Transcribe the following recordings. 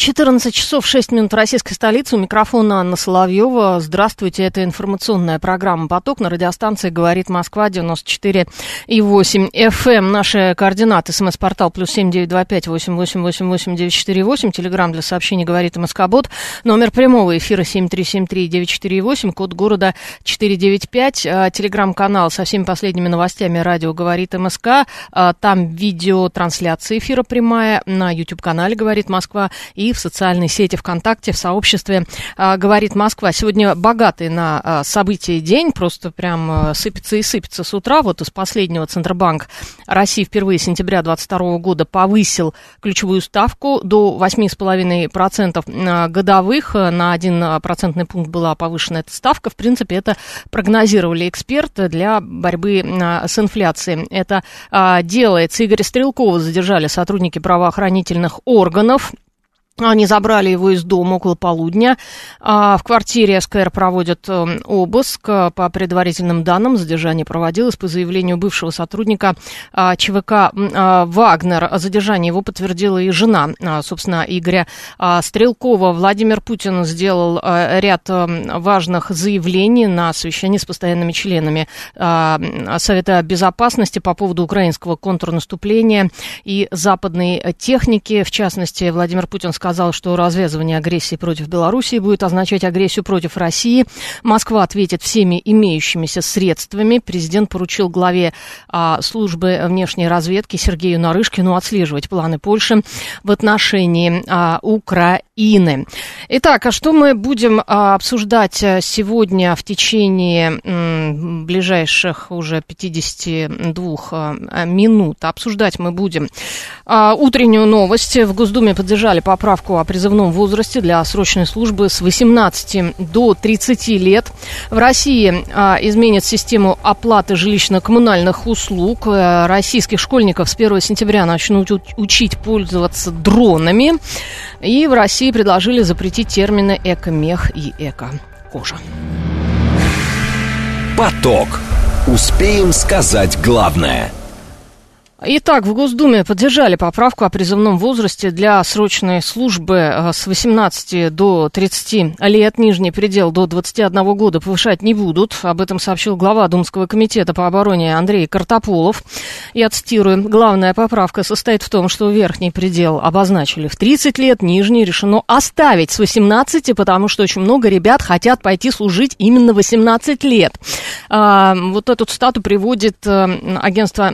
14 часов 6 минут российской столицы. У микрофона Анна Соловьева. Здравствуйте. Это информационная программа «Поток» на радиостанции «Говорит Москва» 94 и 8 FM. Эм. Наши координаты. СМС-портал плюс семь девять два пять восемь восемь восемь восемь девять четыре восемь. Телеграмм для сообщений «Говорит Москобот». Номер прямого эфира семь три семь три девять четыре восемь. Код города четыре девять пять. А, телеграмм-канал со всеми последними новостями «Радио говорит МСК». А, там видео трансляция эфира прямая на YouTube-канале «Говорит Москва» и в социальной сети ВКонтакте, в сообществе а, «Говорит Москва». Сегодня богатый на а, события день, просто прям а, сыпется и сыпется с утра. Вот из последнего Центробанк России впервые с сентября 2022 года повысил ключевую ставку до 8,5% годовых. На 1 процентный пункт была повышена эта ставка. В принципе, это прогнозировали эксперты для борьбы с инфляцией. Это делается. Игоря Стрелкова задержали сотрудники правоохранительных органов. Они забрали его из дома около полудня. А, в квартире СКР проводят эм, обыск. По предварительным данным, задержание проводилось по заявлению бывшего сотрудника а, ЧВК а, «Вагнер». Задержание его подтвердила и жена, собственно, Игоря Стрелкова. Владимир Путин сделал ряд эм, важных заявлений на совещании с постоянными членами Совета Безопасности по поводу украинского контрнаступления и западной техники. В частности, Владимир Путин сказал, что развязывание агрессии против Белоруссии будет означать агрессию против России. Москва ответит всеми имеющимися средствами. Президент поручил главе а, службы внешней разведки Сергею Нарышкину отслеживать планы Польши в отношении а, Украины. Итак, а что мы будем а, обсуждать а, сегодня в течение м, ближайших уже 52 а, минут? Обсуждать мы будем а, утреннюю новость. В Госдуме поддержали поправку поправку о призывном возрасте для срочной службы с 18 до 30 лет. В России а, изменят систему оплаты жилищно-коммунальных услуг. А, российских школьников с 1 сентября начнут учить пользоваться дронами. И в России предложили запретить термины эко-мех и эко-кожа. Поток. Успеем сказать главное – Итак, в Госдуме поддержали поправку о призывном возрасте для срочной службы э, с 18 до 30 лет. Нижний предел до 21 года повышать не будут. Об этом сообщил глава Думского комитета по обороне Андрей Картополов. Я цитирую. Главная поправка состоит в том, что верхний предел обозначили в 30 лет, нижний решено оставить с 18, потому что очень много ребят хотят пойти служить именно 18 лет. А, вот эту цитату приводит э, агентство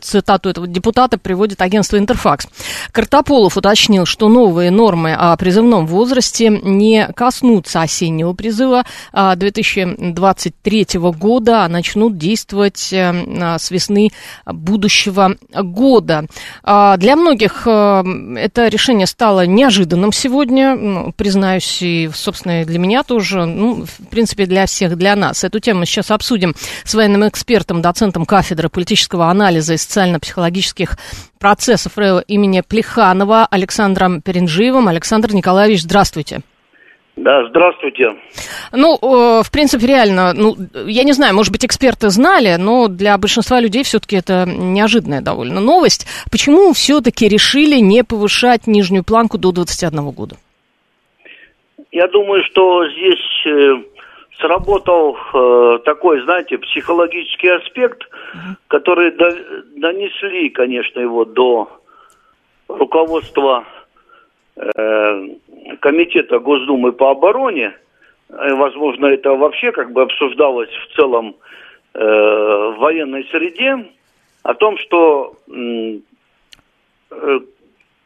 цитат цитату этого депутата приводит агентство «Интерфакс». Картополов уточнил, что новые нормы о призывном возрасте не коснутся осеннего призыва 2023 а года, а начнут действовать э, с весны будущего года. А для многих э, это решение стало неожиданным сегодня, ну, признаюсь, и, собственно, для меня тоже, ну, в принципе, для всех, для нас. Эту тему сейчас обсудим с военным экспертом, доцентом кафедры политического анализа и социально психологических процессов имени Плеханова Александром Перенжиевым. Александр Николаевич, здравствуйте. Да, здравствуйте. Ну, э, в принципе, реально, ну, я не знаю, может быть, эксперты знали, но для большинства людей все-таки это неожиданная довольно новость. Почему все-таки решили не повышать нижнюю планку до 21 года? Я думаю, что здесь э, сработал э, такой, знаете, психологический аспект, который до, донесли, конечно, его до руководства э, комитета Госдумы по обороне. Э, возможно, это вообще как бы обсуждалось в целом э, в военной среде о том, что э,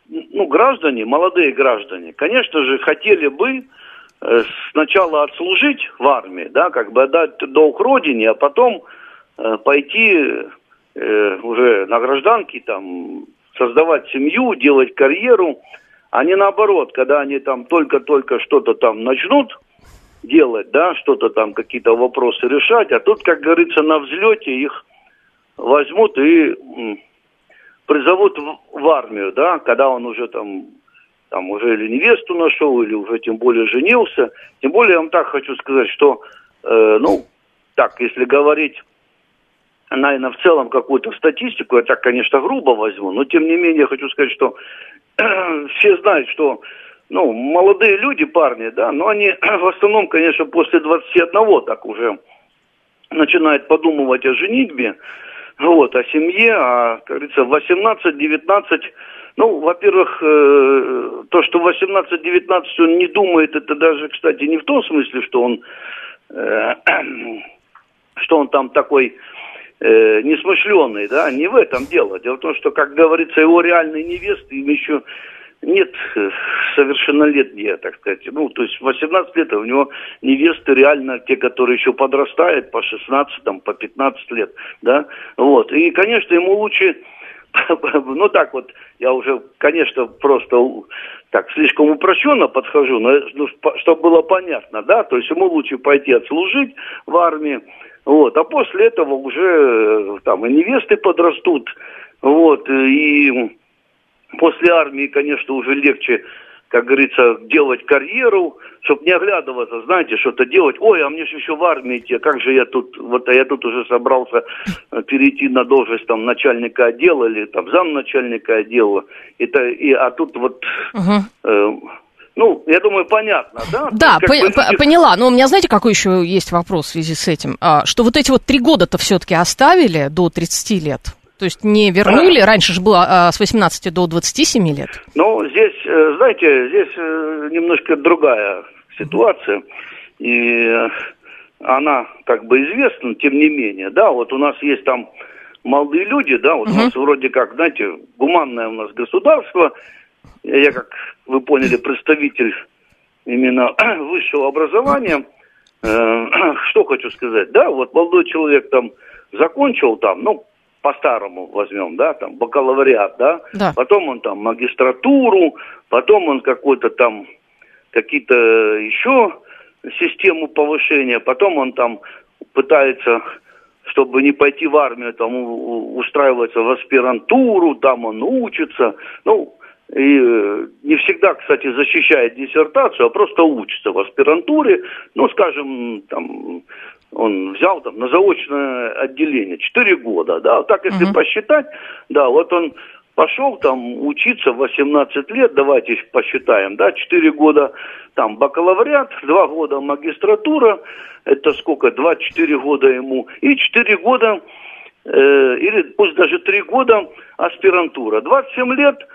ну, граждане, молодые граждане, конечно же, хотели бы Э, сначала отслужить в армии, да, как бы отдать долг родине, а потом пойти э, уже на гражданке, там, создавать семью, делать карьеру, а не наоборот, когда они там только-только что-то там начнут делать, да, что-то там, какие-то вопросы решать, а тут, как говорится, на взлете их возьмут и призовут в армию, да, когда он уже там там уже или невесту нашел, или уже тем более женился. Тем более я вам так хочу сказать, что, э, ну, так, если говорить, наверное, в целом какую-то статистику, я так, конечно, грубо возьму, но тем не менее хочу сказать, что все знают, что ну, молодые люди, парни, да, но они в основном, конечно, после 21 так уже начинают подумывать о женитьбе, вот, о семье, а, как говорится, 18-19, ну, во-первых, э, то, что 18-19 он не думает, это даже, кстати, не в том смысле, что он, э, что он там такой э, несмышленый, да, не в этом дело. Дело в том, что, как говорится, его реальной невесты им еще нет э, совершеннолетние, так сказать. Ну, то есть 18 лет, у него невесты реально те, которые еще подрастают по 16, там, по 15 лет, да, вот. И, конечно, ему лучше, ну, так вот, я уже, конечно, просто так слишком упрощенно подхожу, но ну, чтобы было понятно, да, то есть ему лучше пойти отслужить в армии, вот, а после этого уже э, там и невесты подрастут, вот, и после армии, конечно, уже легче, как говорится, делать карьеру, чтобы не оглядываться, знаете, что-то делать. Ой, а мне же еще в армии идти, как же я тут, вот а я тут уже собрался э, перейти на должность там начальника отдела или там замначальника отдела. Это, и, а тут вот... Uh-huh. Э, ну, я думаю, понятно, да? Да, по- бы... по- поняла. Но у меня, знаете, какой еще есть вопрос в связи с этим? А, что вот эти вот три года-то все-таки оставили до 30 лет? То есть не вернули, раньше же было а, с 18 до 27 лет? Ну, здесь, э, знаете, здесь э, немножко другая ситуация. И она как бы известна, тем не менее, да, вот у нас есть там молодые люди, да, вот угу. у нас вроде как, знаете, гуманное у нас государство, я, как вы поняли, представитель именно высшего образования, э, что хочу сказать, да, вот молодой человек там закончил там, ну, по-старому возьмем, да, там, бакалавриат, да, да, потом он там магистратуру, потом он какой-то там, какие-то еще систему повышения, потом он там пытается чтобы не пойти в армию, там устраивается в аспирантуру, там он учится. Ну, и э, не всегда, кстати, защищает диссертацию, а просто учится в аспирантуре, ну, скажем, там, он взял там на заочное отделение 4 года, да, так если угу. посчитать, да, вот он пошел там учиться в 18 лет, давайте посчитаем, да, 4 года там бакалавриат, 2 года магистратура, это сколько, 24 года ему, и 4 года, э, или пусть даже 3 года аспирантура. 27 лет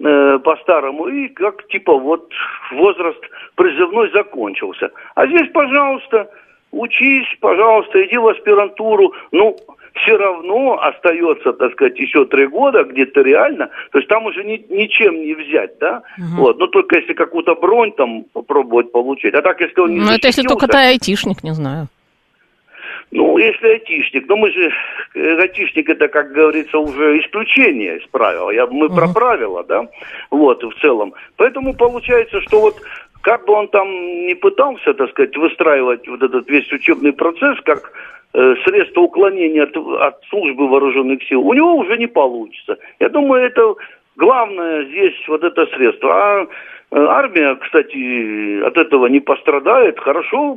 э, по-старому, и как типа вот возраст призывной закончился. А здесь, пожалуйста, учись, пожалуйста, иди в аспирантуру. Ну, все равно остается, так сказать, еще три года, где-то реально, то есть там уже ни, ничем не взять, да, угу. вот, ну только если какую-то бронь там попробовать получить, а так если он не Ну это если только ты айтишник, не знаю. Ну, если айтишник, но мы же, э, айтишник это, как говорится, уже исключение из правил, я, мы угу. про правила, да, вот, в целом. Поэтому получается, что вот как бы он там не пытался, так сказать, выстраивать вот этот весь учебный процесс, как э, средство уклонения от, от службы вооруженных сил, у него уже не получится. Я думаю, это главное здесь вот это средство. А армия, кстати, от этого не пострадает, хорошо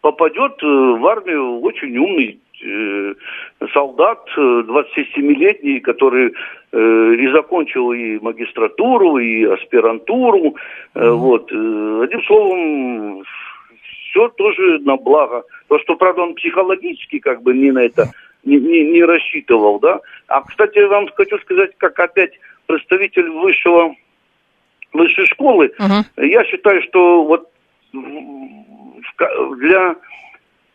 попадет э, в армию очень умный э, солдат, 27-летний, который и закончил и магистратуру, и аспирантуру. Mm-hmm. Вот. Одним словом, все тоже на благо. То, что, правда, он психологически как бы не на это не, не, не рассчитывал, да. А, кстати, вам хочу сказать, как опять представитель высшего, высшей школы, uh-huh. я считаю, что вот для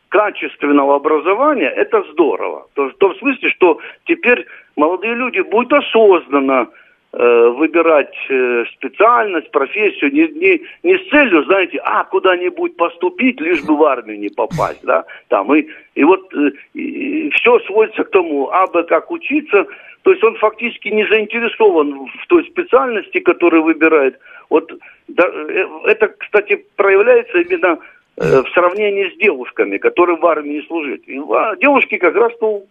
качественного образования это здорово. То, то в смысле, что теперь молодые люди будут осознанно выбирать э, специальность, профессию, не, не, не с целью, знаете, а, куда-нибудь поступить, лишь бы в армию не попасть, да, там, и, и вот э, и все сводится к тому, а, б, как учиться, то есть он фактически не заинтересован в той специальности, которую выбирает. Вот да, это, кстати, проявляется именно в сравнении с девушками, которые в армии служат. И, а девушки как раз ну,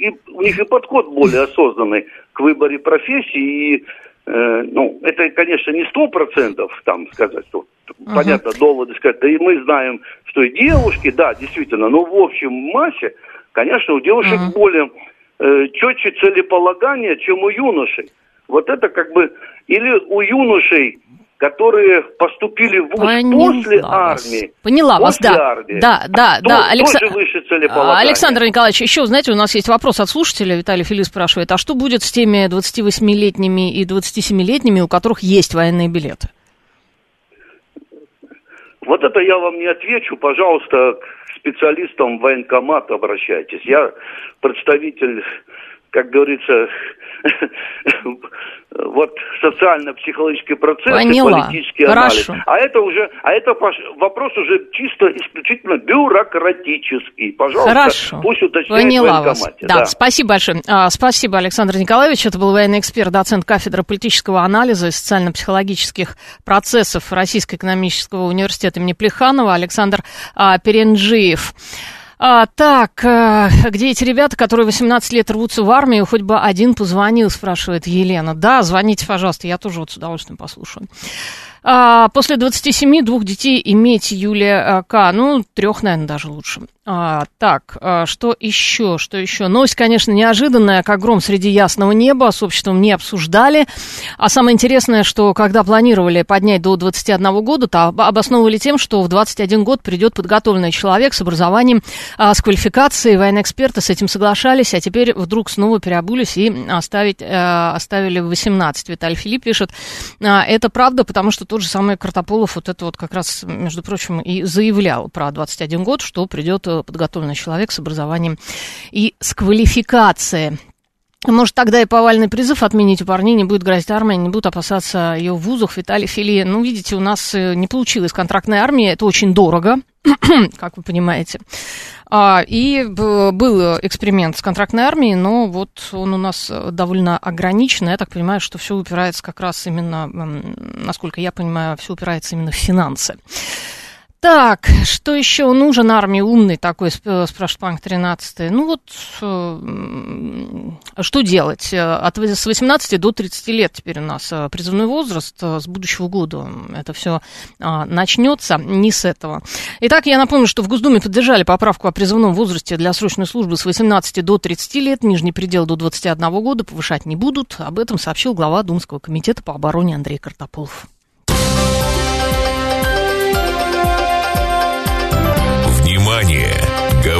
и у них и подход более осознанный к выборе профессии, и э, ну, это, конечно, не сто процентов, там, сказать, что, uh-huh. понятно, доводы сказать, да и мы знаем, что и девушки, да, действительно, но в общем массе, конечно, у девушек uh-huh. более э, четче целеполагание, чем у юношей. Вот это как бы, или у юношей которые поступили в ВУЗ Поняла после вас. армии. Поняла после вас, да. Армии. Да, да, то, да. Алекс... Тоже выше. Александр Николаевич, еще, знаете, у нас есть вопрос от слушателя, Виталий Филипп спрашивает, а что будет с теми 28-летними и 27-летними, у которых есть военные билеты? Вот это я вам не отвечу, пожалуйста, к специалистам военкомата обращайтесь. Я представитель как говорится, вот социально-психологический процесс Поняла. и политический Хорошо. анализ. А это уже, а это вопрос уже чисто исключительно бюрократический. Пожалуйста, Хорошо. пусть уточняет Поняла вас. Да, да, спасибо большое. А, спасибо, Александр Николаевич. Это был военный эксперт, доцент кафедры политического анализа и социально-психологических процессов Российского экономического университета имени Плеханова Александр а, Перенджиев. А, так, а, где эти ребята, которые 18 лет рвутся в армию, хоть бы один позвонил, спрашивает Елена. Да, звоните, пожалуйста, я тоже вот с удовольствием послушаю. А, после 27 двух детей иметь Юлия К. Ну, трех, наверное, даже лучше. А, так, а, что еще, что еще? Новость, конечно, неожиданная, как гром среди ясного неба, с обществом не обсуждали. А самое интересное, что когда планировали поднять до 21 года, то обосновывали тем, что в 21 год придет подготовленный человек с образованием, а, с квалификацией, военные эксперты с этим соглашались, а теперь вдруг снова переобулись и оставить, а, оставили в 18. Виталий Филипп пишет, а, это правда, потому что тот же самый Картополов вот это вот как раз, между прочим, и заявлял про 21 год, что придет э, подготовленный человек с образованием и с квалификацией. Может, тогда и повальный призыв отменить у парней, не будет грозить армия, не будут опасаться ее в вузах. Виталий Фили, ну, видите, у нас э, не получилось контрактная армия, это очень дорого, как вы понимаете. А, и был эксперимент с контрактной армией, но вот он у нас довольно ограничен. Я так понимаю, что все упирается как раз именно, насколько я понимаю, все упирается именно в финансы. Так, что еще нужен армии умный такой, э, спрашивает Панк 13. Ну вот, э, что делать? Э, от, с 18 до 30 лет теперь у нас призывной возраст. С будущего года это все начнется, не с этого. Итак, я напомню, что в Госдуме поддержали поправку о призывном возрасте для срочной службы с 18 до 30 лет. Нижний предел до 21 года повышать не будут. Об этом сообщил глава Думского комитета по обороне Андрей Картополов.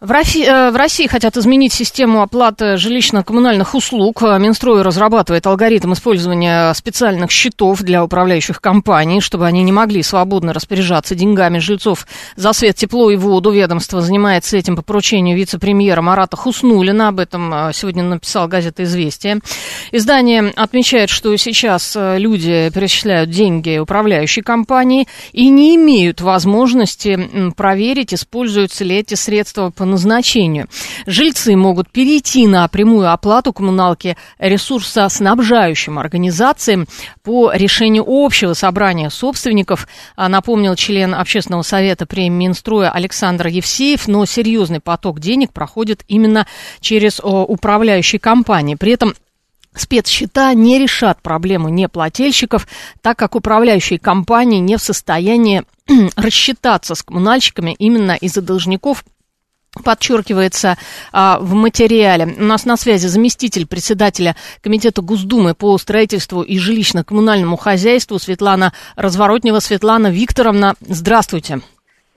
в России, э, в России хотят изменить систему оплаты жилищно-коммунальных услуг. Минстрой разрабатывает алгоритм использования специальных счетов для управляющих компаний, чтобы они не могли свободно распоряжаться деньгами жильцов за свет, тепло и воду. Ведомство занимается этим по поручению вице-премьера Марата Хуснулина. Об этом э, сегодня написал газета «Известия». Издание отмечает, что сейчас э, люди перечисляют деньги управляющей компании и не имеют возможности проверить, используются ли эти средства по назначению. Жильцы могут перейти на прямую оплату коммуналки ресурсоснабжающим организациям по решению общего собрания собственников, а, напомнил член общественного совета при Минстроя Александр Евсеев, но серьезный поток денег проходит именно через управляющие компании. При этом Спецсчета не решат проблему неплательщиков, так как управляющие компании не в состоянии рассчитаться с коммунальщиками именно из-за должников подчеркивается а, в материале. У нас на связи заместитель председателя Комитета Госдумы по строительству и жилищно-коммунальному хозяйству Светлана Разворотнева. Светлана Викторовна, здравствуйте.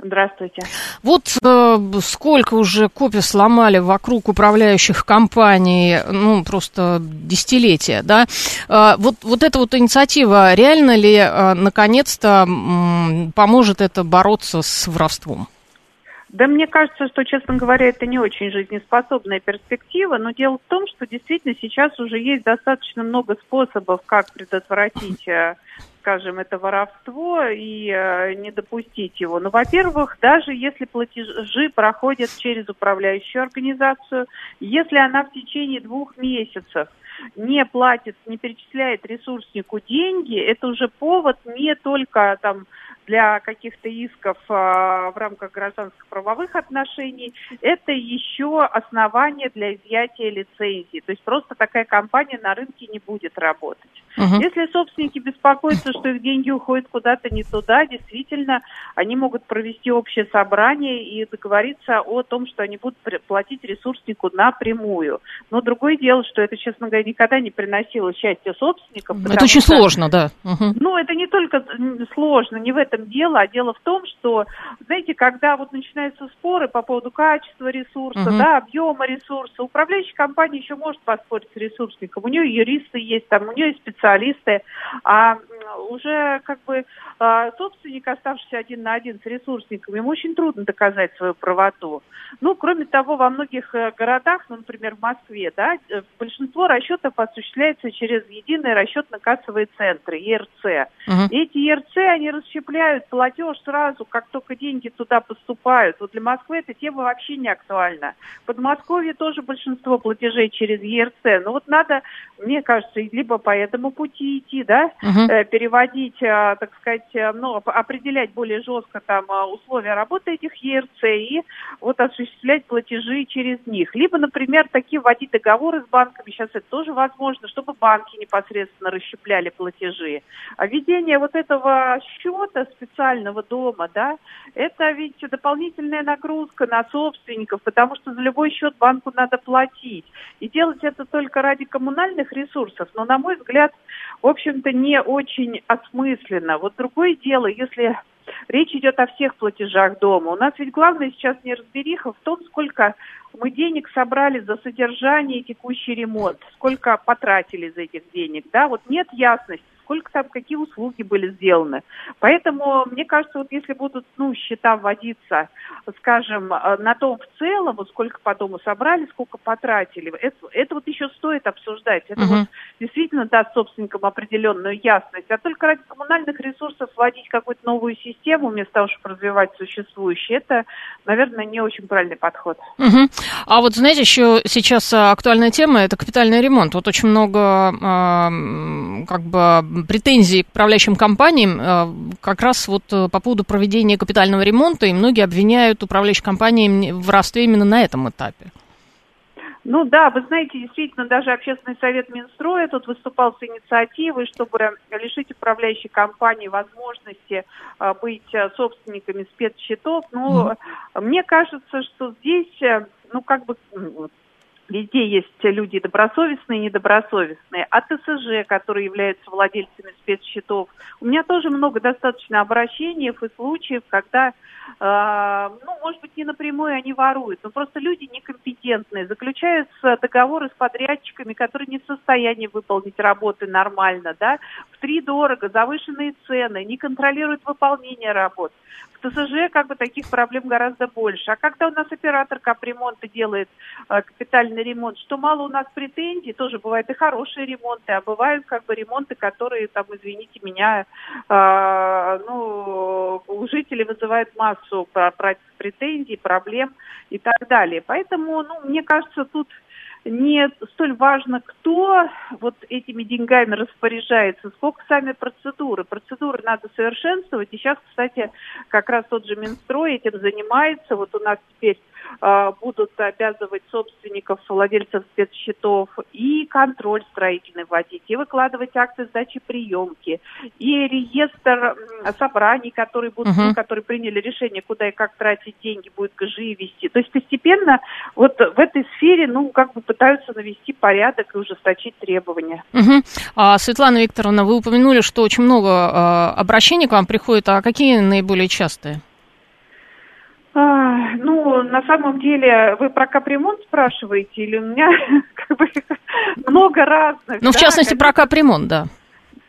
Здравствуйте. Вот э, сколько уже копий сломали вокруг управляющих компаний, ну, просто десятилетия, да? Э, вот, вот эта вот инициатива, реально ли, э, наконец-то, э, поможет это бороться с воровством? Да мне кажется, что, честно говоря, это не очень жизнеспособная перспектива, но дело в том, что действительно сейчас уже есть достаточно много способов, как предотвратить, э, скажем, это воровство и э, не допустить его. Ну, во-первых, даже если платежи проходят через управляющую организацию, если она в течение двух месяцев не платит, не перечисляет ресурснику деньги, это уже повод не только там для каких-то исков а, в рамках гражданских правовых отношений, это еще основание для изъятия лицензии. То есть просто такая компания на рынке не будет работать. Угу. Если собственники беспокоятся, что их деньги уходят куда-то не туда, действительно, они могут провести общее собрание и договориться о том, что они будут платить ресурснику напрямую. Но другое дело, что это, честно говоря, никогда не приносило счастья собственникам. Это очень что, сложно, да. Угу. Ну, это не только сложно, не в этом дело, а дело в том, что, знаете, когда вот начинаются споры по поводу качества ресурса, угу. да, объема ресурса, управляющая компания еще может поспорить с ресурсником. У нее юристы есть, там, у нее есть специалисты, а уже как бы а, собственник, оставшийся один на один с ресурсником, ему очень трудно доказать свою правоту. Ну, кроме того, во многих э, городах, ну, например, в Москве, да, э, большинство расчетов осуществляется через единые расчетно-кассовые центры, ЕРЦ. Угу. Эти ЕРЦ, они расщепляют платеж сразу, как только деньги туда поступают. Вот для Москвы эта тема вообще не актуальна. В Подмосковье тоже большинство платежей через ЕРЦ. Но вот надо, мне кажется, либо по этому пути идти, да, угу. переводить, так сказать, ну, определять более жестко там условия работы этих ЕРЦ и вот осуществлять платежи через них. Либо, например, такие вводить договоры с банками, сейчас это тоже возможно, чтобы банки непосредственно расщепляли платежи. А введение вот этого счета специального дома, да, это ведь дополнительная нагрузка на собственников, потому что за любой счет банку надо платить. И делать это только ради коммунальных ресурсов, но, на мой взгляд, в общем-то, не очень осмысленно. Вот другое дело, если Речь идет о всех платежах дома. У нас ведь главное сейчас не разбериха в том, сколько мы денег собрали за содержание и текущий ремонт, сколько потратили за этих денег, да, вот нет ясности сколько там, какие услуги были сделаны. Поэтому, мне кажется, вот если будут, ну, счета вводиться, скажем, э, на том в целом, вот сколько по дому собрали, сколько потратили, это, это вот еще стоит обсуждать. Это угу. вот действительно даст собственникам определенную ясность. А только ради коммунальных ресурсов вводить какую-то новую систему, вместо того, чтобы развивать существующие, это, наверное, не очень правильный подход. Угу. А вот, знаете, еще сейчас актуальная тема – это капитальный ремонт. Вот очень много э, как бы претензии к управляющим компаниям э, как раз вот э, по поводу проведения капитального ремонта, и многие обвиняют управляющие компании в воровстве именно на этом этапе. Ну да, вы знаете, действительно, даже общественный совет Минстроя тут выступал с инициативой, чтобы лишить управляющей компании возможности а, быть собственниками спецсчетов. Ну, mm-hmm. мне кажется, что здесь, ну, как бы Везде есть люди добросовестные и недобросовестные. А ТСЖ, которые являются владельцами спецсчетов. У меня тоже много достаточно обращений и случаев, когда, э, ну, может быть, не напрямую они воруют, но просто люди некомпетентные, заключаются договоры с подрядчиками, которые не в состоянии выполнить работы нормально, да, в три дорого, завышенные цены, не контролируют выполнение работ. В ТСЖ как бы таких проблем гораздо больше. А когда у нас оператор капремонта делает э, капитальный ремонт, что мало у нас претензий, тоже бывают и хорошие ремонты, а бывают как бы ремонты, которые там, извините меня, э, ну, у жителей вызывают массу претензий, проблем и так далее. Поэтому, ну, мне кажется, тут не столь важно, кто вот этими деньгами распоряжается, сколько сами процедуры. Процедуры надо совершенствовать. И сейчас, кстати, как раз тот же Минстрой этим занимается. Вот у нас теперь будут обязывать собственников, владельцев спецсчетов и контроль строительный вводить, и выкладывать акты сдачи приемки, и реестр собраний, которые будут, uh-huh. которые приняли решение, куда и как тратить деньги, будет ГЖИ вести. То есть постепенно вот в этой сфере, ну, как бы пытаются навести порядок и ужесточить требования. Угу. А, Светлана Викторовна, вы упомянули, что очень много а, обращений к вам приходит, а какие наиболее частые? Ну, на самом деле, вы про капремонт спрашиваете, или у меня как бы много разных? Ну, в частности, про капремонт, да.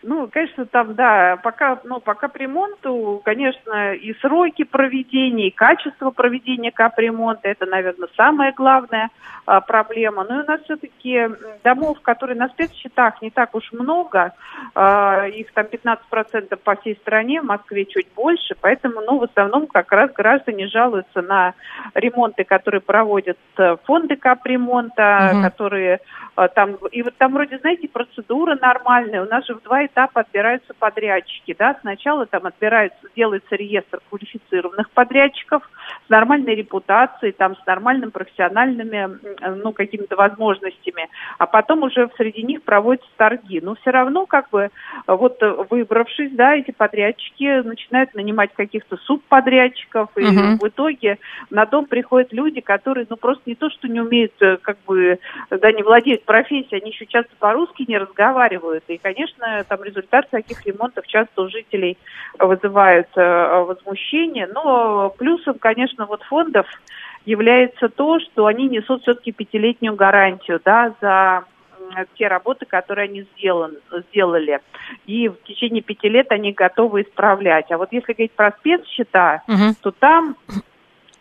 Ну, конечно, там, да, пока, ну, по капремонту, конечно, и сроки проведения, и качество проведения капремонта, это, наверное, самая главная а, проблема. Но ну, у нас все-таки домов, которые на спецсчетах не так уж много, а, их там 15% по всей стране, в Москве чуть больше, поэтому, ну, в основном как раз граждане жалуются на ремонты, которые проводят э, фонды капремонта, угу. которые а, там, и вот там вроде, знаете, процедура нормальная, у нас же в два этапа отбираются подрядчики. Да? Сначала там отбираются, делается реестр квалифицированных подрядчиков нормальной репутацией, там, с нормальными профессиональными ну, какими-то возможностями, а потом уже среди них проводятся торги. Но все равно, как бы, вот выбравшись, да, эти подрядчики начинают нанимать каких-то субподрядчиков, и угу. в итоге на дом приходят люди, которые, ну, просто не то, что не умеют, э, как бы, да, не владеют профессией, они еще часто по-русски не разговаривают. И, конечно, там результат таких ремонтов часто у жителей вызывает э, возмущение. Но плюсом, конечно, вот фондов является то, что они несут все-таки пятилетнюю гарантию, да, за те работы, которые они сделан, сделали. И в течение пяти лет они готовы исправлять. А вот если говорить про спецсчета, угу. то там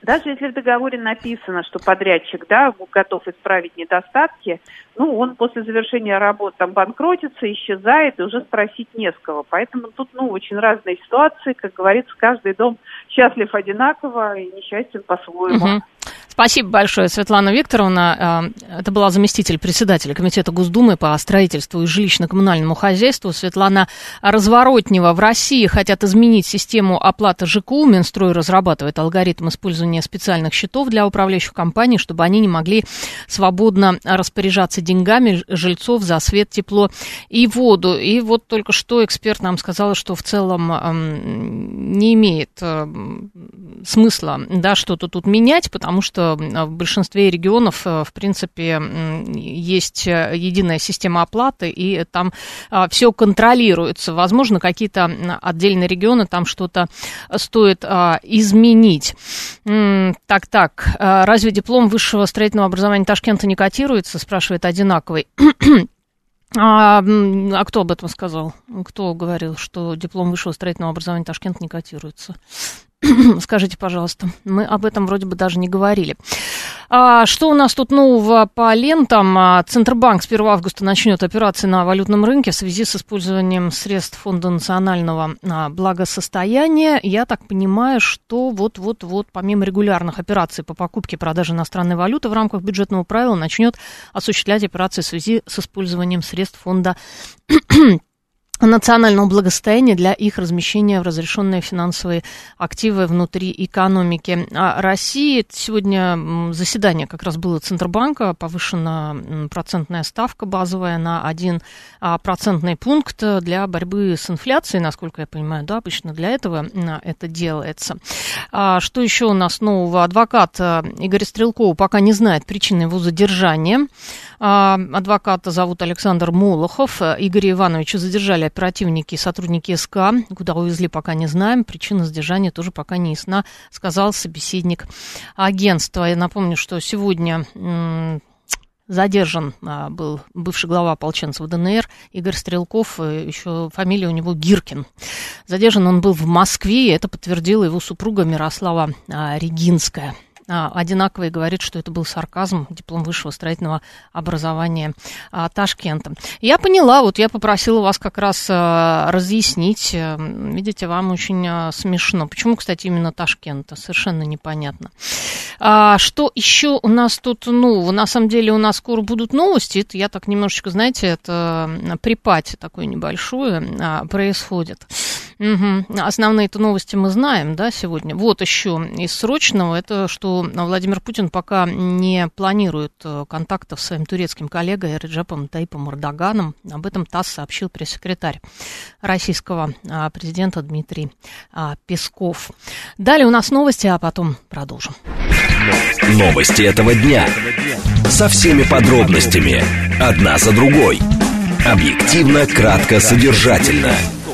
даже если в договоре написано, что подрядчик да, готов исправить недостатки, ну, он после завершения работ там банкротится, исчезает, и уже спросить не с кого. Поэтому тут, ну, очень разные ситуации. Как говорится, каждый дом счастлив одинаково и несчастен по-своему. Угу. Спасибо большое, Светлана Викторовна. Э, это была заместитель председателя Комитета Госдумы по строительству и жилищно-коммунальному хозяйству Светлана Разворотнева. В России хотят изменить систему оплаты ЖКУ. Минстрой разрабатывает алгоритм использования специальных счетов для управляющих компаний, чтобы они не могли свободно распоряжаться деньгами жильцов за свет, тепло и воду. И вот только что эксперт нам сказал, что в целом не имеет эм, смысла да, что-то тут менять, потому что в большинстве регионов, э, в принципе, есть э, единая система оплаты, и там а, все контролируется. Возможно, какие-то отдельные регионы там что-то стоит а, изменить. Так, так, разве диплом высшего строительного образования Ташкента не котируется, спрашивает одинаковый. А, а кто об этом сказал? Кто говорил, что диплом высшего строительного образования Ташкент не котируется? Скажите, пожалуйста, мы об этом вроде бы даже не говорили. А, что у нас тут нового по лентам? А, Центробанк с 1 августа начнет операции на валютном рынке в связи с использованием средств Фонда национального а, благосостояния. Я так понимаю, что вот-вот-вот, помимо регулярных операций по покупке и продаже иностранной валюты в рамках бюджетного правила, начнет осуществлять операции в связи с использованием средств Фонда национального благосостояния для их размещения в разрешенные финансовые активы внутри экономики а России. Сегодня заседание как раз было Центробанка, повышена процентная ставка базовая на один а, процентный пункт для борьбы с инфляцией, насколько я понимаю, да, обычно для этого это делается. А что еще у нас нового? Адвокат Игорь Стрелков пока не знает причины его задержания. Адвоката зовут Александр Молохов. Игоря Ивановича задержали оперативники и сотрудники СК. Куда увезли, пока не знаем. Причина задержания тоже пока не ясна, сказал собеседник агентства. Я напомню, что сегодня задержан а, был бывший глава ополченцев ДНР Игорь Стрелков, э, еще фамилия у него Гиркин. Задержан он был в Москве, и это подтвердила его супруга Мирослава а, Регинская одинаково и говорит, что это был сарказм, диплом высшего строительного образования а, Ташкента. Я поняла, вот я попросила вас как раз а, разъяснить. Э, видите, вам очень а, смешно. Почему, кстати, именно Ташкента? Совершенно непонятно. А, что еще у нас тут нового? На самом деле у нас скоро будут новости. Это я так немножечко, знаете, это припати такое небольшое а, происходит. Угу. Основные-то новости мы знаем, да, сегодня. Вот еще из срочного, это что Владимир Путин пока не планирует э, контактов с своим турецким коллегой Реджепом Тайпом Эрдоганом. Об этом ТАСС сообщил пресс-секретарь российского а, президента Дмитрий а, Песков. Далее у нас новости, а потом продолжим. Новости этого дня. Со всеми подробностями. Одна за другой. Объективно, кратко, содержательно.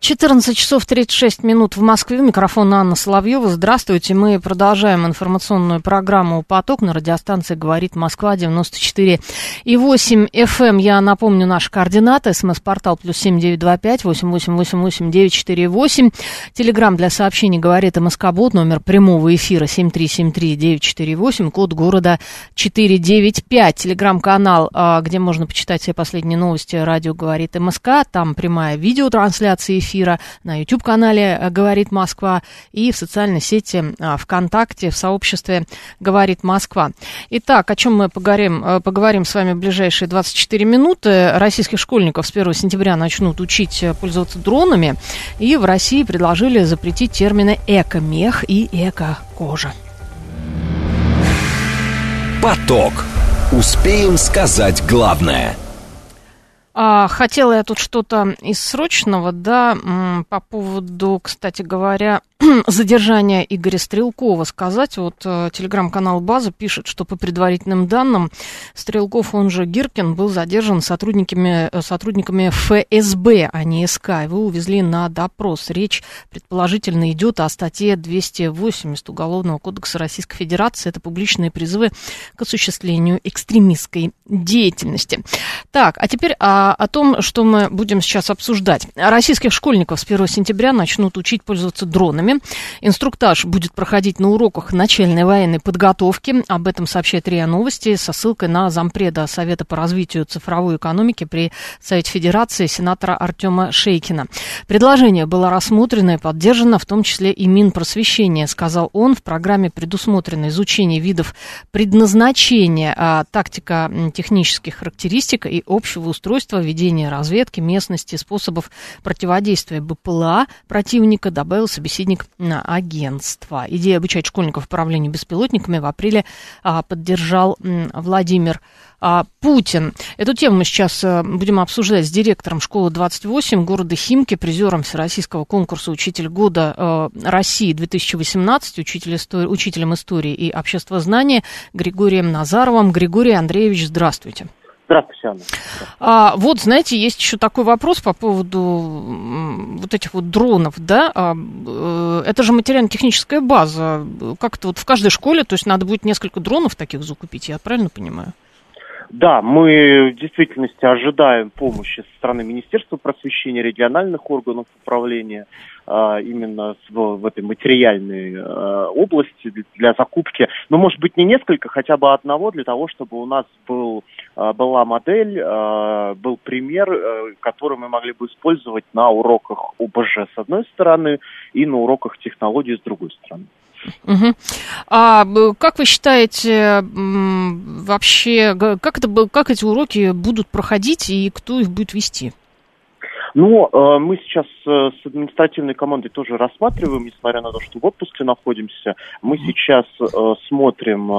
14 часов 36 минут в Москве. Микрофон Анна Соловьева. Здравствуйте. Мы продолжаем информационную программу «Поток» на радиостанции «Говорит Москва» 94 и 8 FM. Эм. Я напомню наши координаты. СМС-портал плюс 7925 888 948. Телеграмм для сообщений «Говорит МСК-бот». Номер прямого эфира 7373 948. Код города 495. Телеграм-канал, а, где можно почитать все последние новости. Радио «Говорит МСК». Там прямая видеотрансляция эфира эфира на YouTube-канале «Говорит Москва» и в социальной сети ВКонтакте, в сообществе «Говорит Москва». Итак, о чем мы поговорим, поговорим с вами в ближайшие 24 минуты. Российских школьников с 1 сентября начнут учить пользоваться дронами, и в России предложили запретить термины «эко-мех» и «эко-кожа». Поток. Успеем сказать главное – а, хотела я тут что-то из срочного, да, по поводу, кстати говоря, задержания Игоря Стрелкова сказать. Вот э, телеграм-канал «База» пишет, что по предварительным данным Стрелков, он же Гиркин, был задержан сотрудниками, э, сотрудниками ФСБ, а не СК. Его увезли на допрос. Речь, предположительно, идет о статье 280 Уголовного кодекса Российской Федерации. Это публичные призывы к осуществлению экстремистской деятельности. Так, а теперь о, о том, что мы будем сейчас обсуждать. Российских школьников с 1 сентября начнут учить пользоваться дронами программе. Инструктаж будет проходить на уроках начальной военной подготовки. Об этом сообщает РИА Новости со ссылкой на зампреда Совета по развитию цифровой экономики при Совете Федерации сенатора Артема Шейкина. Предложение было рассмотрено и поддержано, в том числе и Минпросвещение, сказал он. В программе предусмотрено изучение видов предназначения, а, тактика технических характеристик и общего устройства ведения разведки местности, способов противодействия БПЛА противника, добавил собеседник сотрудник агентства. Идея обучать школьников управлению беспилотниками в апреле а, поддержал Владимир а, Путин. Эту тему мы сейчас а, будем обсуждать с директором школы 28 города Химки, призером Всероссийского конкурса «Учитель года а, России 2018», учитель истории, учителем истории и обществознания Григорием Назаровым. Григорий Андреевич, здравствуйте. Здравствуйте, Анна. А, вот, знаете, есть еще такой вопрос по поводу вот этих вот дронов, да? А, э, это же материально-техническая база. Как-то вот в каждой школе, то есть надо будет несколько дронов таких закупить, я правильно понимаю? Да, мы в действительности ожидаем помощи со стороны Министерства просвещения, региональных органов управления а, именно в, этой материальной а, области для закупки, ну, может быть, не несколько, хотя бы одного, для того, чтобы у нас был, а, была модель, был пример, который мы могли бы использовать на уроках ОБЖ с одной стороны и на уроках технологий с другой стороны. Угу. А как вы считаете, вообще, как, это, как эти уроки будут проходить и кто их будет вести? Ну, э, мы сейчас э, с административной командой тоже рассматриваем, несмотря на то, что в отпуске находимся. Мы сейчас э, смотрим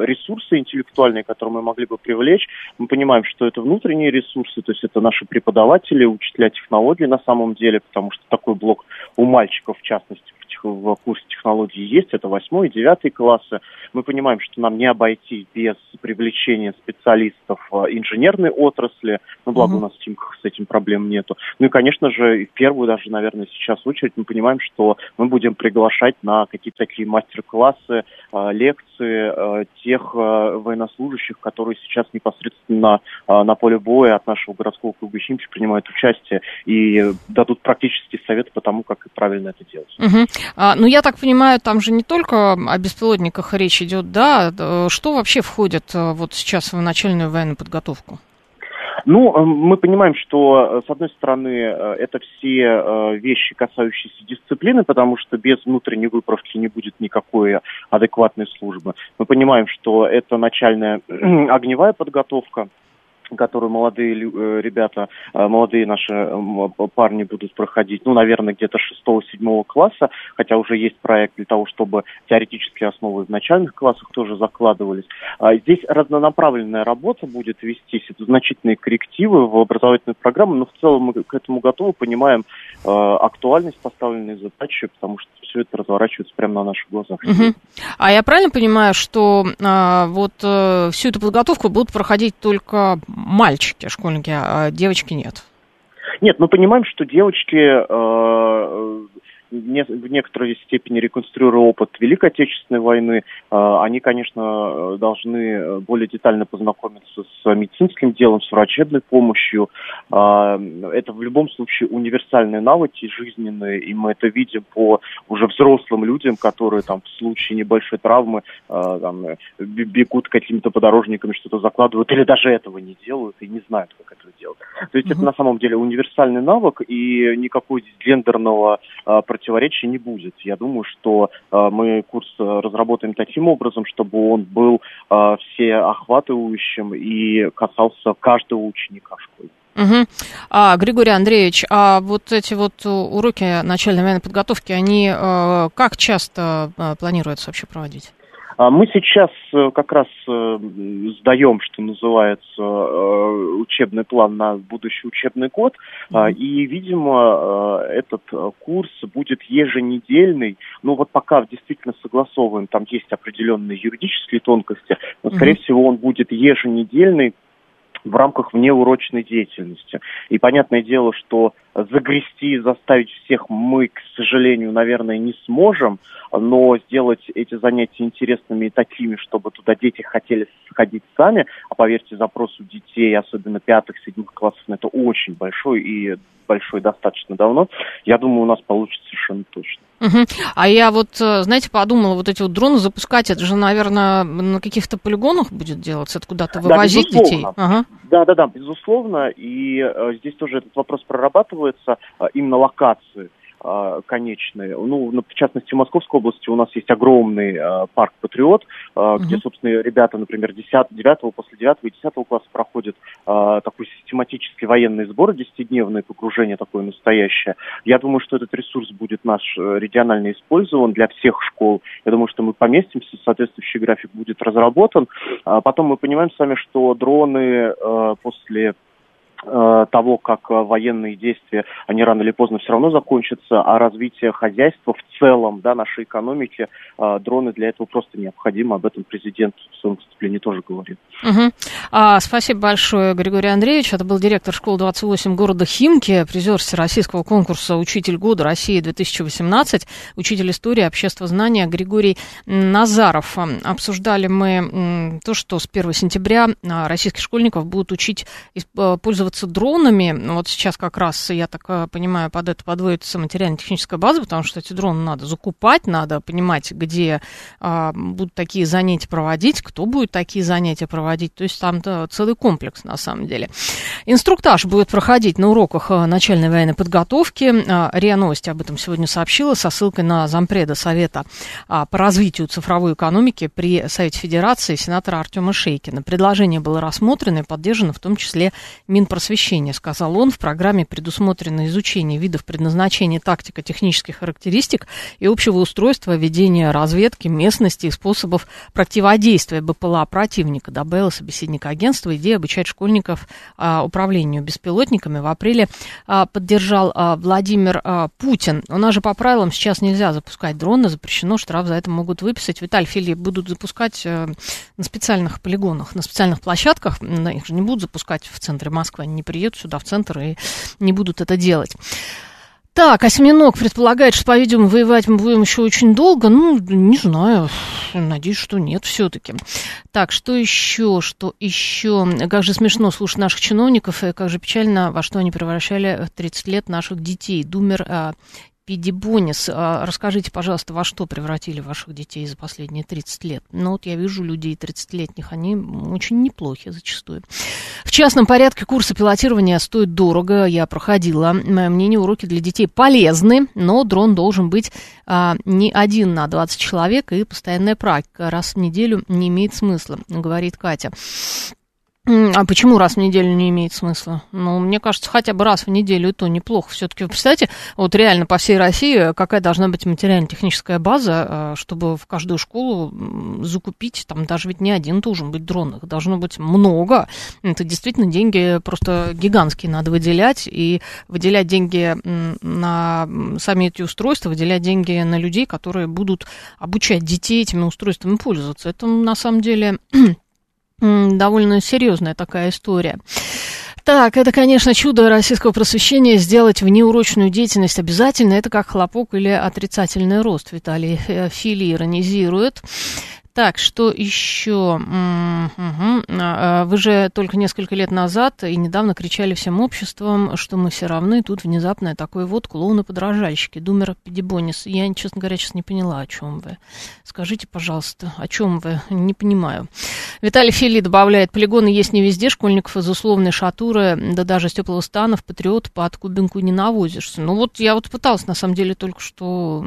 ресурсы интеллектуальные, которые мы могли бы привлечь. Мы понимаем, что это внутренние ресурсы, то есть это наши преподаватели, учителя технологий на самом деле, потому что такой блок у мальчиков, в частности, в курсе технологий есть, это восьмой и девятый классы. Мы понимаем, что нам не обойти без привлечения специалистов инженерной отрасли, но благо mm-hmm. у нас в Тимках с этим проблем нету. Ну и, конечно же, в первую даже, наверное, сейчас очередь мы понимаем, что мы будем приглашать на какие-то такие мастер-классы, а, лекции а, тех военнослужащих, которые сейчас непосредственно на поле боя от нашего городского клуба Химки принимают участие и дадут практические советы по тому, как правильно это делать. Угу. А, ну, я так понимаю, там же не только о беспилотниках речь идет, да? Что вообще входит вот сейчас в начальную военную подготовку? Ну, э, мы понимаем, что, э, с одной стороны, э, это все вещи, касающиеся дисциплины, потому что без внутренней выправки не будет никакой адекватной службы. Мы понимаем, что это начальная огневая подготовка, которую молодые ребята, молодые наши парни будут проходить, ну, наверное, где-то 6-7 класса, хотя уже есть проект для того, чтобы теоретические основы в начальных классах тоже закладывались. А здесь разнонаправленная работа будет вестись, это значительные коррективы в образовательную программу, но в целом мы к этому готовы, понимаем э, актуальность поставленной задачи, потому что все это разворачивается прямо на наших глазах. Угу. А я правильно понимаю, что э, вот э, всю эту подготовку будут проходить только мальчики, школьники, а девочки нет? Нет, мы понимаем, что девочки э, не, в некоторой степени реконструируя опыт Великой Отечественной войны, э, они, конечно, должны более детально познакомиться с медицинским делом, с врачебной помощью. Э, это в любом случае универсальные навыки жизненные, и мы это видим по уже взрослым людям, которые там в случае небольшой травмы э, там, бегут какими-то подорожниками, что-то закладывают, или даже этого не делают и не знают, как это делать. То есть mm-hmm. это на самом деле универсальный навык, и никакого гендерного э, противоречия не будет. Я думаю, что э, мы курс разработаем таким образом, чтобы он был э, всеохватывающим и касался каждого ученика школы. Угу. А, Григорий Андреевич, а вот эти вот уроки начальной военной подготовки, они э, как часто э, планируется вообще проводить? А мы сейчас э, как раз э, сдаем, что называется, э, учебный план на будущий учебный год, mm-hmm. и, видимо, этот курс будет еженедельный. Ну вот пока действительно согласовываем, там есть определенные юридические тонкости, но, скорее mm-hmm. всего, он будет еженедельный в рамках внеурочной деятельности. И понятное дело, что загрести и заставить всех мы, к сожалению, наверное, не сможем, но сделать эти занятия интересными и такими, чтобы туда дети хотели сходить сами, а поверьте, запрос у детей, особенно пятых, седьмых классов, это очень большой и большой достаточно давно, я думаю, у нас получится совершенно точно. Угу. А я вот, э, знаете, подумала, вот эти вот дроны запускать, это же, наверное, на каких-то полигонах будет делаться, это куда-то вывозить да, детей? Ага. Да, да, да, безусловно. И э, здесь тоже этот вопрос прорабатывается, э, именно локации. А, конечные. Ну, в частности, в Московской области у нас есть огромный э, парк «Патриот», э, угу. где, собственно, ребята, например, 10, 9, после 9 и 10 класса проходят э, такой систематический военный сбор, 10-дневное погружение такое настоящее. Я думаю, что этот ресурс будет наш регионально использован для всех школ. Я думаю, что мы поместимся, соответствующий график будет разработан. А потом мы понимаем с вами, что дроны э, после Э, того, как э, военные действия, они рано или поздно все равно закончатся, а развитие хозяйства в целом, да, нашей экономики, э, дроны для этого просто необходимы. Об этом президент в своем выступлении тоже говорит. Угу. А, спасибо большое, Григорий Андреевич. Это был директор школы 28 города Химки, призер Всероссийского конкурса «Учитель года России-2018», учитель истории обществознания Григорий Назаров. Обсуждали мы то, что с 1 сентября российских школьников будут учить пользоваться пользоваться дронами. Вот сейчас как раз, я так э, понимаю, под это подводится материально-техническая база, потому что эти дроны надо закупать, надо понимать, где а, будут такие занятия проводить, кто будет такие занятия проводить. То есть там -то целый комплекс на самом деле. Инструктаж будет проходить на уроках э, начальной военной подготовки. А, РИА Новости об этом сегодня сообщила со ссылкой на зампреда Совета а, по развитию цифровой экономики при Совете Федерации сенатора Артема Шейкина. Предложение было рассмотрено и поддержано в том числе Минпромторга просвещения, сказал он. В программе предусмотрено изучение видов предназначения, тактика, технических характеристик и общего устройства ведения разведки местности и способов противодействия БПЛА противника, добавил собеседник агентства. Идея обучать школьников а, управлению беспилотниками в апреле а, поддержал а, Владимир а, Путин. У нас же по правилам сейчас нельзя запускать дроны, запрещено, штраф за это могут выписать. Виталий Фили будут запускать а, на специальных полигонах, на специальных площадках, их же не будут запускать в центре Москвы, они не приедут сюда в центр и не будут это делать. Так, осьминог предполагает, что, по-видимому, воевать мы будем еще очень долго. Ну, не знаю. Надеюсь, что нет все-таки. Так, что еще? Что еще? Как же смешно слушать наших чиновников, и как же печально, во что они превращали 30 лет наших детей. Думер Пидибонис, а расскажите, пожалуйста, во что превратили ваших детей за последние 30 лет? Ну, вот я вижу людей 30-летних, они очень неплохи зачастую. В частном порядке курсы пилотирования стоят дорого, я проходила. Мое мнение, уроки для детей полезны, но дрон должен быть а, не один на 20 человек, и постоянная практика раз в неделю не имеет смысла, говорит Катя. А почему раз в неделю не имеет смысла? Ну, мне кажется, хотя бы раз в неделю то неплохо. Все-таки, представьте, вот реально по всей России какая должна быть материально-техническая база, э, чтобы в каждую школу закупить, там даже ведь не один должен быть дрон, их должно быть много. Это действительно деньги просто гигантские надо выделять, и выделять деньги на сами эти устройства, выделять деньги на людей, которые будут обучать детей этими устройствами пользоваться. Это на самом деле довольно серьезная такая история. Так, это, конечно, чудо российского просвещения сделать внеурочную деятельность обязательно. Это как хлопок или отрицательный рост. Виталий э, Фили иронизирует. Так, что еще? Угу. Вы же только несколько лет назад и недавно кричали всем обществом, что мы все равны. Тут внезапно такой вот клоуны-подражальщики, думер педибонис. Я, честно говоря, сейчас не поняла, о чем вы. Скажите, пожалуйста, о чем вы? Не понимаю. Виталий Фили добавляет, полигоны есть не везде, школьников из условной шатуры, да даже с теплого стана в патриот под кубинку не навозишься. Ну вот я вот пыталась, на самом деле, только что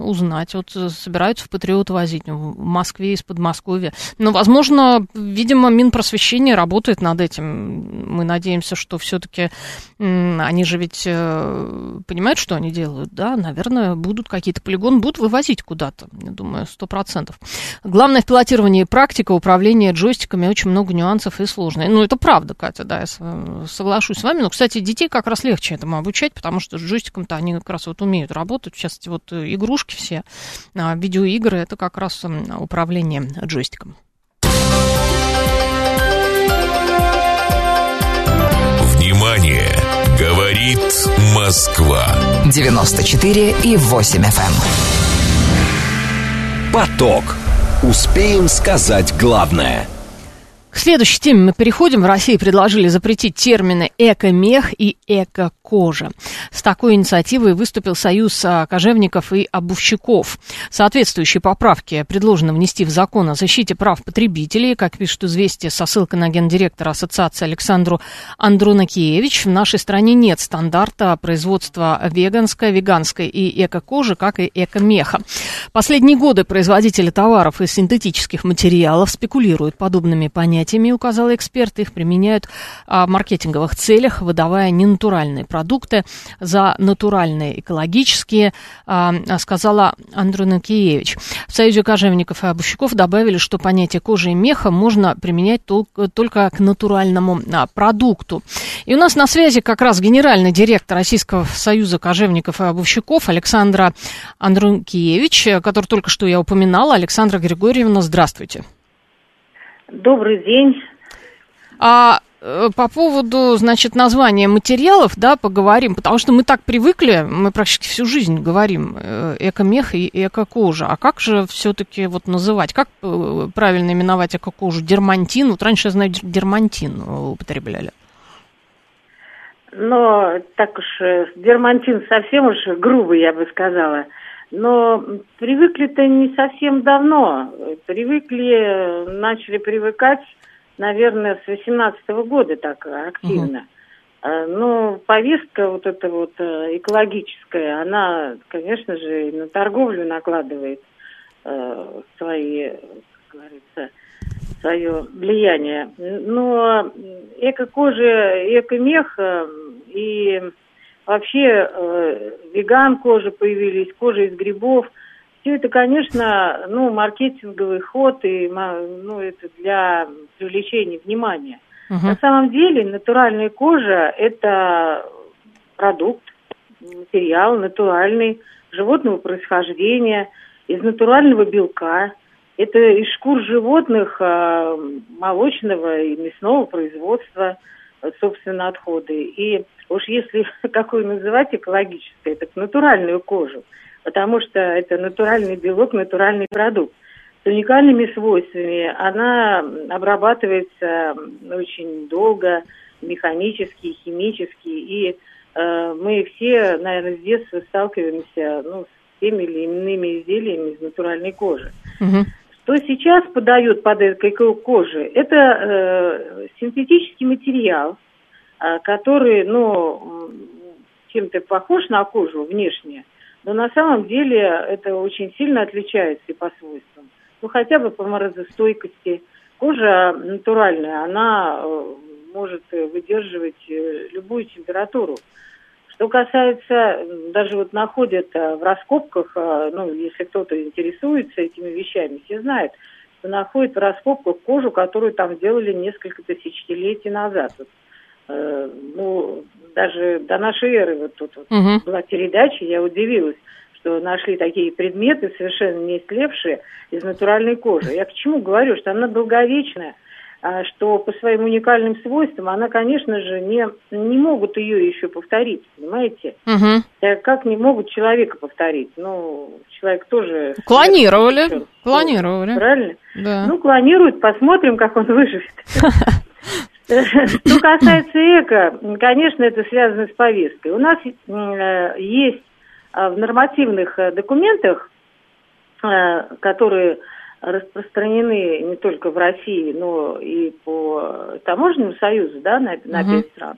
узнать. Вот собираются в патриот возить в Москве Москве, из Подмосковья. Но, возможно, видимо, Минпросвещение работает над этим. Мы надеемся, что все-таки они же ведь э, понимают, что они делают, да? Наверное, будут какие-то полигоны, будут вывозить куда-то, я думаю, сто процентов. Главное в пилотировании практика управления джойстиками, очень много нюансов и сложно. Ну, это правда, Катя, да, я соглашусь с вами. Но, кстати, детей как раз легче этому обучать, потому что с джойстиком-то они как раз вот умеют работать. Сейчас эти вот игрушки все, а, видеоигры, это как раз управление управления джойстиком. Внимание! Говорит Москва. 94 и 8 FM. Эм. Поток. Успеем сказать главное – к следующей теме мы переходим. В России предложили запретить термины «эко-мех» и «эко-кожа». С такой инициативой выступил Союз а, кожевников и обувщиков. Соответствующие поправки предложено внести в закон о защите прав потребителей. Как пишет «Известия» со ссылкой на гендиректора Ассоциации Александру Андрунакиевич, в нашей стране нет стандарта производства веганской, веганской и эко-кожи, как и эко-меха. Последние годы производители товаров из синтетических материалов спекулируют подобными понятиями понятиями, указал эксперт. Их применяют а, в маркетинговых целях, выдавая ненатуральные продукты за натуральные, экологические, а, сказала Андрюна Киевич. В Союзе кожевников и обущиков добавили, что понятие кожи и меха можно применять только, к натуральному а, продукту. И у нас на связи как раз генеральный директор Российского союза кожевников и обувщиков Александра Андрункиевич, который только что я упоминала. Александра Григорьевна, здравствуйте. Добрый день. А по поводу, значит, названия материалов, да, поговорим, потому что мы так привыкли, мы практически всю жизнь говорим э, эко-мех и эко-кожа. А как же все-таки вот называть, как э, правильно именовать эко-кожу? Дермантин? Вот раньше, я знаю, дермантин употребляли. Но так уж, дермантин совсем уж грубый, я бы сказала. Но привыкли-то не совсем давно. Привыкли, начали привыкать, наверное, с 18 -го года так активно. Угу. Но повестка вот эта вот э, экологическая, она, конечно же, на торговлю накладывает э, свои, как говорится, свое влияние. Но эко-кожа, эко-мех э, и Вообще э, веган кожа появились, кожа из грибов. Все это, конечно, ну, маркетинговый ход и ну, это для привлечения внимания. Угу. На самом деле натуральная кожа – это продукт, материал натуральный, животного происхождения, из натурального белка. Это из шкур животных э, молочного и мясного производства, собственно, отходы. И Уж если какую называть экологической, так натуральную кожу, потому что это натуральный белок, натуральный продукт. С уникальными свойствами она обрабатывается очень долго, механически, химически, и э, мы все, наверное, с детства сталкиваемся ну, с теми или иными изделиями из натуральной кожи. Угу. Что сейчас подают под этой кожей? Это э, синтетический материал, а, который, ну, чем-то похож на кожу внешне, но на самом деле это очень сильно отличается и по свойствам. Ну, хотя бы по морозостойкости. Кожа натуральная, она э, может выдерживать э, любую температуру. Что касается, даже вот находят э, в раскопках, ну, если кто-то интересуется этими вещами, все знают, что находят в раскопках кожу, которую там делали несколько тысячелетий назад. Ну, даже до нашей эры вот тут вот угу. была передача, я удивилась, что нашли такие предметы, совершенно не истлевшие, из натуральной кожи. Я к чему говорю, что она долговечная, а, что по своим уникальным свойствам она, конечно же, не, не могут ее еще повторить, понимаете? Угу. Как не могут человека повторить? Ну, человек тоже... Клонировали. Клонировали. Правильно? Да. Ну, клонируют, посмотрим, как он выживет. Что касается эко, конечно, это связано с повесткой. У нас э, есть э, в нормативных э, документах, которые распространены не только в России, но и по таможенному союзу, да, на, на uh-huh. стран.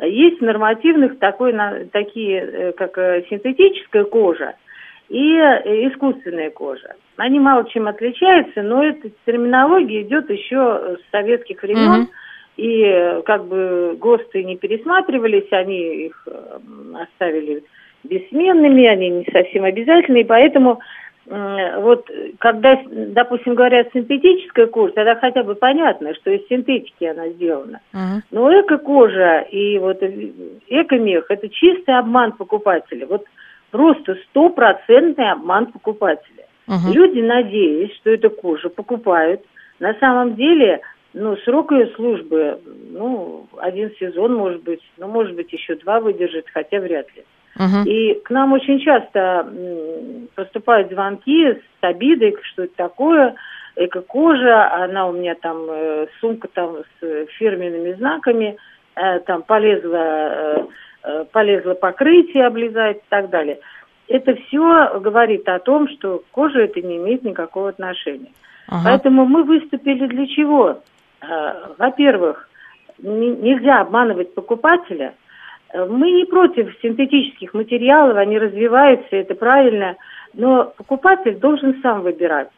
Есть в нормативных такой, на, такие, как синтетическая кожа и искусственная кожа. Они мало чем отличаются, но эта терминология идет еще с советских времен. Uh-huh и как бы ГОСТы не пересматривались, они их оставили бессменными, они не совсем обязательны, и поэтому вот когда, допустим, говорят синтетическая кожа, тогда хотя бы понятно, что из синтетики она сделана. Uh-huh. Но эко-кожа и вот эко-мех – это чистый обман покупателя. Вот просто стопроцентный обман покупателя. Uh-huh. Люди, надеясь, что эту кожу покупают, на самом деле – ну, срок ее службы, ну, один сезон, может быть, ну, может быть, еще два выдержит, хотя вряд ли. Uh-huh. И к нам очень часто поступают звонки с обидой, что это такое, эко-кожа, она у меня там, э, сумка там с фирменными знаками, э, там полезла, э, полезла покрытие, облезает и так далее. Это все говорит о том, что кожа это не имеет никакого отношения. Ага. Поэтому мы выступили для чего? Э, во-первых, нельзя обманывать покупателя. Э, мы не против синтетических материалов, они развиваются, это правильно, но покупатель должен сам выбирать,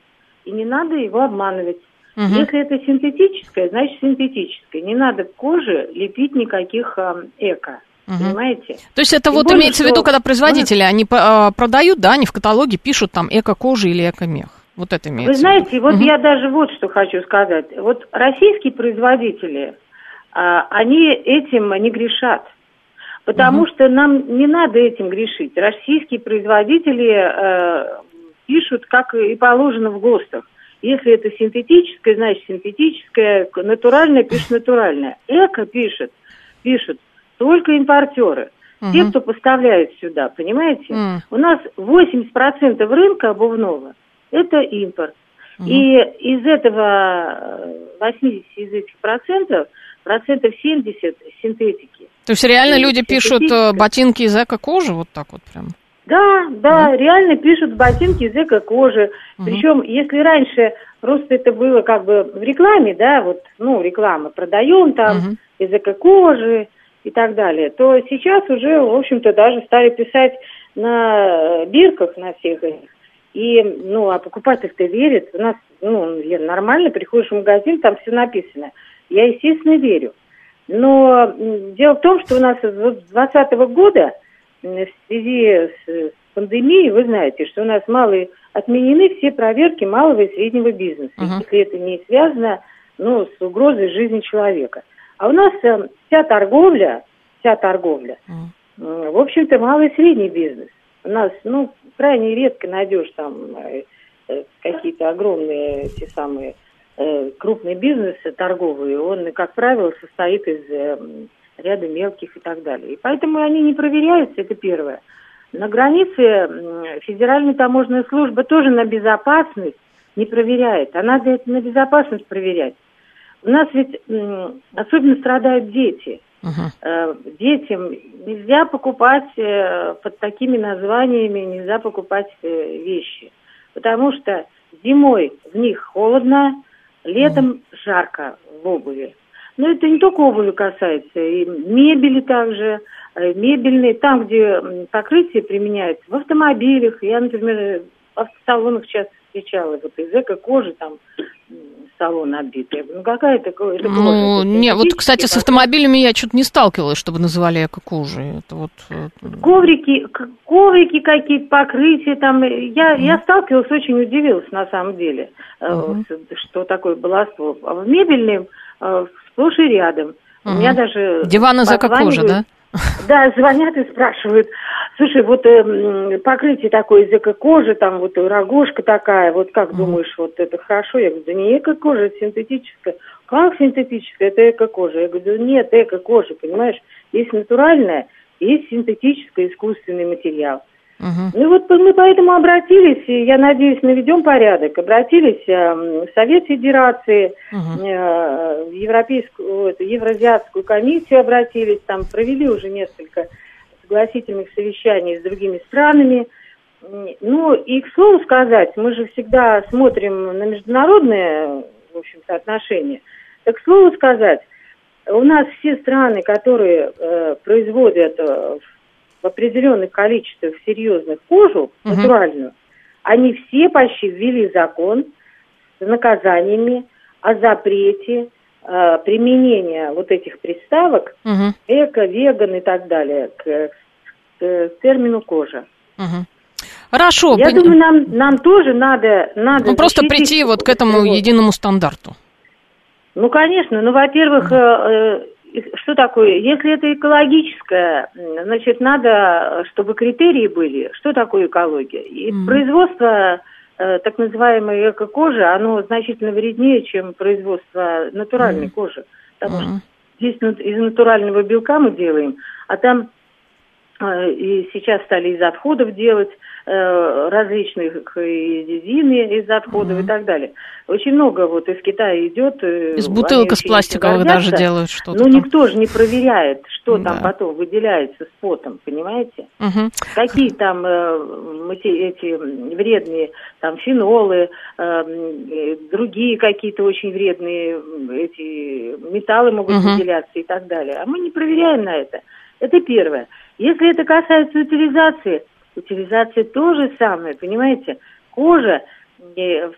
и не надо его обманывать. Угу. Если это синтетическое, значит синтетическое. Не надо коже лепить никаких э, эко. Угу. Понимаете? То есть это Тем вот имеется в виду, когда производители, они э, продают, да, они в каталоге пишут там эко-кожа или эко-мех. Вот это имеется. Вы знаете, вот угу. я даже вот что хочу сказать. Вот российские производители, а, они этим не грешат. Потому угу. что нам не надо этим грешить. Российские производители э, пишут, как и положено в ГОСТах. Если это синтетическое, значит синтетическое, натуральное пишет натуральное. Эко пишет, пишут только импортеры. Угу. Те, кто поставляет сюда, понимаете? Угу. У нас 80% рынка обувного – это импорт. Угу. И из этого 80 э, из этих процентов, процентов 70 синтетики. То есть реально и люди пишут э, ботинки из эко-кожи, вот так вот прям? Да, да, угу. реально пишут ботинки из эко-кожи. Угу. Причем, если раньше просто это было как бы в рекламе, да, вот, ну, реклама, продаем там угу. из эко-кожи и так далее, то сейчас уже, в общем-то, даже стали писать на бирках на всех этих и, ну, а покупатель-то верит. У нас, ну, нормально, приходишь в магазин, там все написано. Я, естественно, верю. Но дело в том, что у нас с 2020 года в связи с пандемией, вы знаете, что у нас малые отменены все проверки малого и среднего бизнеса, uh-huh. если это не связано ну, с угрозой жизни человека. А у нас э, вся торговля, вся торговля, uh-huh. в общем-то, малый и средний бизнес. У нас, ну, крайне редко найдешь там э, э, какие-то огромные те самые э, крупные бизнесы торговые, он, как правило, состоит из ряда мелких и так далее. И поэтому они не проверяются, это первое. На границе Федеральная таможенная служба тоже на безопасность не проверяет, а надо на безопасность проверять. У нас ведь особенно страдают дети. Uh-huh. Детям нельзя покупать э, под такими названиями, нельзя покупать э, вещи. Потому что зимой в них холодно, летом жарко в обуви. Но это не только обуви касается, и мебели также, мебельные, там, где покрытие применяется, в автомобилях. Я, например, в автосалонах часто встречала, вот из эко-кожи там салон оббитый. Ну, какая это, это Ну, не, вот, кстати, с автомобилями я что-то не сталкивалась, чтобы называли эко-кожей. Это вот... Э, коврики, коврики какие-то, покрытия там. Я, mm. я сталкивалась, очень удивилась на самом деле, mm что такое баловство. А в мебельном э, сплошь и рядом. mm У меня даже... Диван из эко-кожи, да? Да, звонят и спрашивают, слушай, вот э, покрытие такое из эко-кожи, там вот рогожка такая, вот как mm. думаешь, вот это хорошо? Я говорю, да не эко-кожа, это синтетическая. Как синтетическая? Это эко-кожа. Я говорю, нет, эко-кожа, понимаешь? Есть натуральная, есть синтетическая, искусственный материал. Угу. Ну вот мы поэтому обратились, и я надеюсь, наведем порядок. Обратились э, в Совет Федерации, Угу. в Европейскую, эту, Евразиатскую комиссию обратились, там провели уже несколько согласительных совещаний с другими странами. Ну и к слову сказать, мы же всегда смотрим на международные, в общем-то, отношения. Так к слову сказать, у нас все страны, которые э, производят э, в определенных количествах серьезных кожу, Мгм. натуральную, они все почти ввели закон с наказаниями о запрете э, применения вот этих приставок Угу. эко, веган и так далее к, к термину кожа. Угу. Хорошо. Я пон- думаю, нам, нам тоже надо... надо ну, просто прийти вот к этому единому стандарту. Ну, конечно. Ну, во-первых, э, э, что такое? Если это экологическое, значит, надо, чтобы критерии были. Что такое экология? И Мгм. производство э, так называемой эко-кожи, оно значительно вреднее, чем производство натуральной Мгм. кожи. Потому что Мгм. здесь ну, из натурального белка мы делаем, а там э, и сейчас стали из отходов делать различных и резины из отходов Мгм. и так далее. Очень много вот из Китая идет. э, Из бутылок из пластиковых даже делают что-то. Там. никто же не проверяет, что Да. там потом выделяется с потом, понимаете? Мгм. Какие там э, эти вредные там фенолы, э, э, другие какие-то очень вредные эти металлы могут Мгм. выделяться и так далее. А мы не проверяем на это. Это первое. Если это касается утилизации, утилизация то же самое, понимаете? Кожа, э,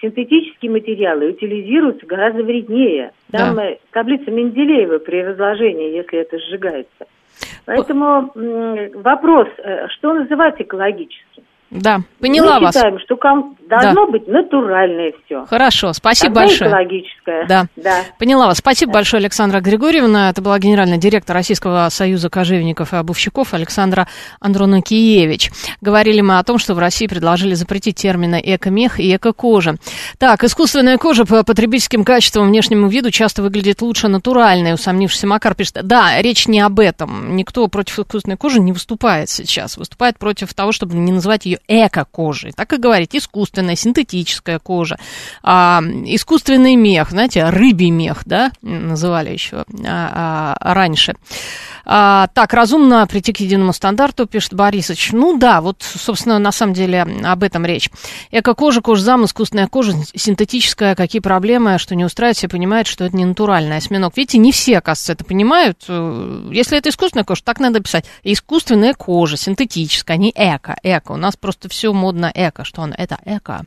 синтетические материалы утилизируются гораздо вреднее. Там Да. э, таблица Менделеева при разложении, если это сжигается. Поэтому вопрос, э, что называть экологическим? Да, поняла Мы вас. считаем, что ком- должно быть натуральное все. Хорошо, спасибо Тогда большое. экологическое. Да. да. Поняла вас. Спасибо большое, Александра Григорьевна. Это была генеральный директор Российского союза кожевенников и обувщиков Александра Андронакиевич. Говорили мы о том, что в России предложили запретить термины эко-мех и эко-кожа. Так, искусственная кожа по потребительским качествам, внешнему виду часто выглядит лучше натуральной, усомнившийся Макар пишет. Да, речь не об этом. Никто против искусственной кожи не выступает сейчас. Выступает против того, чтобы не называть ее эко-кожей. Так и говорить, искусственная, синтетическая кожа, а, искусственный мех, знаете, рыбий мех, да, называли еще а, а, раньше. А, так, разумно прийти к единому стандарту, пишет Борисович. Ну да, вот, собственно, на самом деле об этом речь. Эко-кожа, кожзам, искусственная кожа, синтетическая, какие проблемы, что не устраивает, все понимают, что это не натуральный осьминог. Видите, не все, оказывается, это понимают. Э, Если это искусственная кожа, так надо писать. Искусственная кожа, синтетическая, не эко. Эко. У нас просто все модно эко. Что он? Это эко.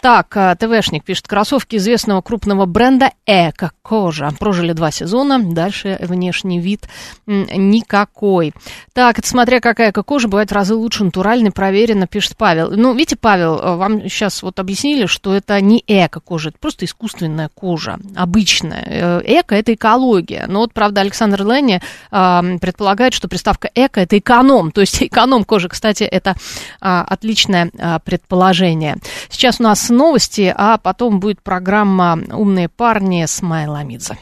Так, э, ТВшник пишет, кроссовки известного крупного бренда Эко-кожа. Прожили два сезона, дальше внешний вид никакой. Так, это смотря какая эко-кожа, бывает в разы лучше натуральной, проверено, пишет Павел. Ну, видите, Павел, э, вам сейчас вот объяснили, что это не эко-кожа, это просто искусственная кожа, обычная. Э, Эко – это экология. Но вот, правда, Александр Ленни э, предполагает, что приставка эко – это эконом. То есть эконом кожи, кстати, это а, отличное а, предположение. Сейчас у нас новости, а потом будет программа «Умные парни» с Майей Ламидзе.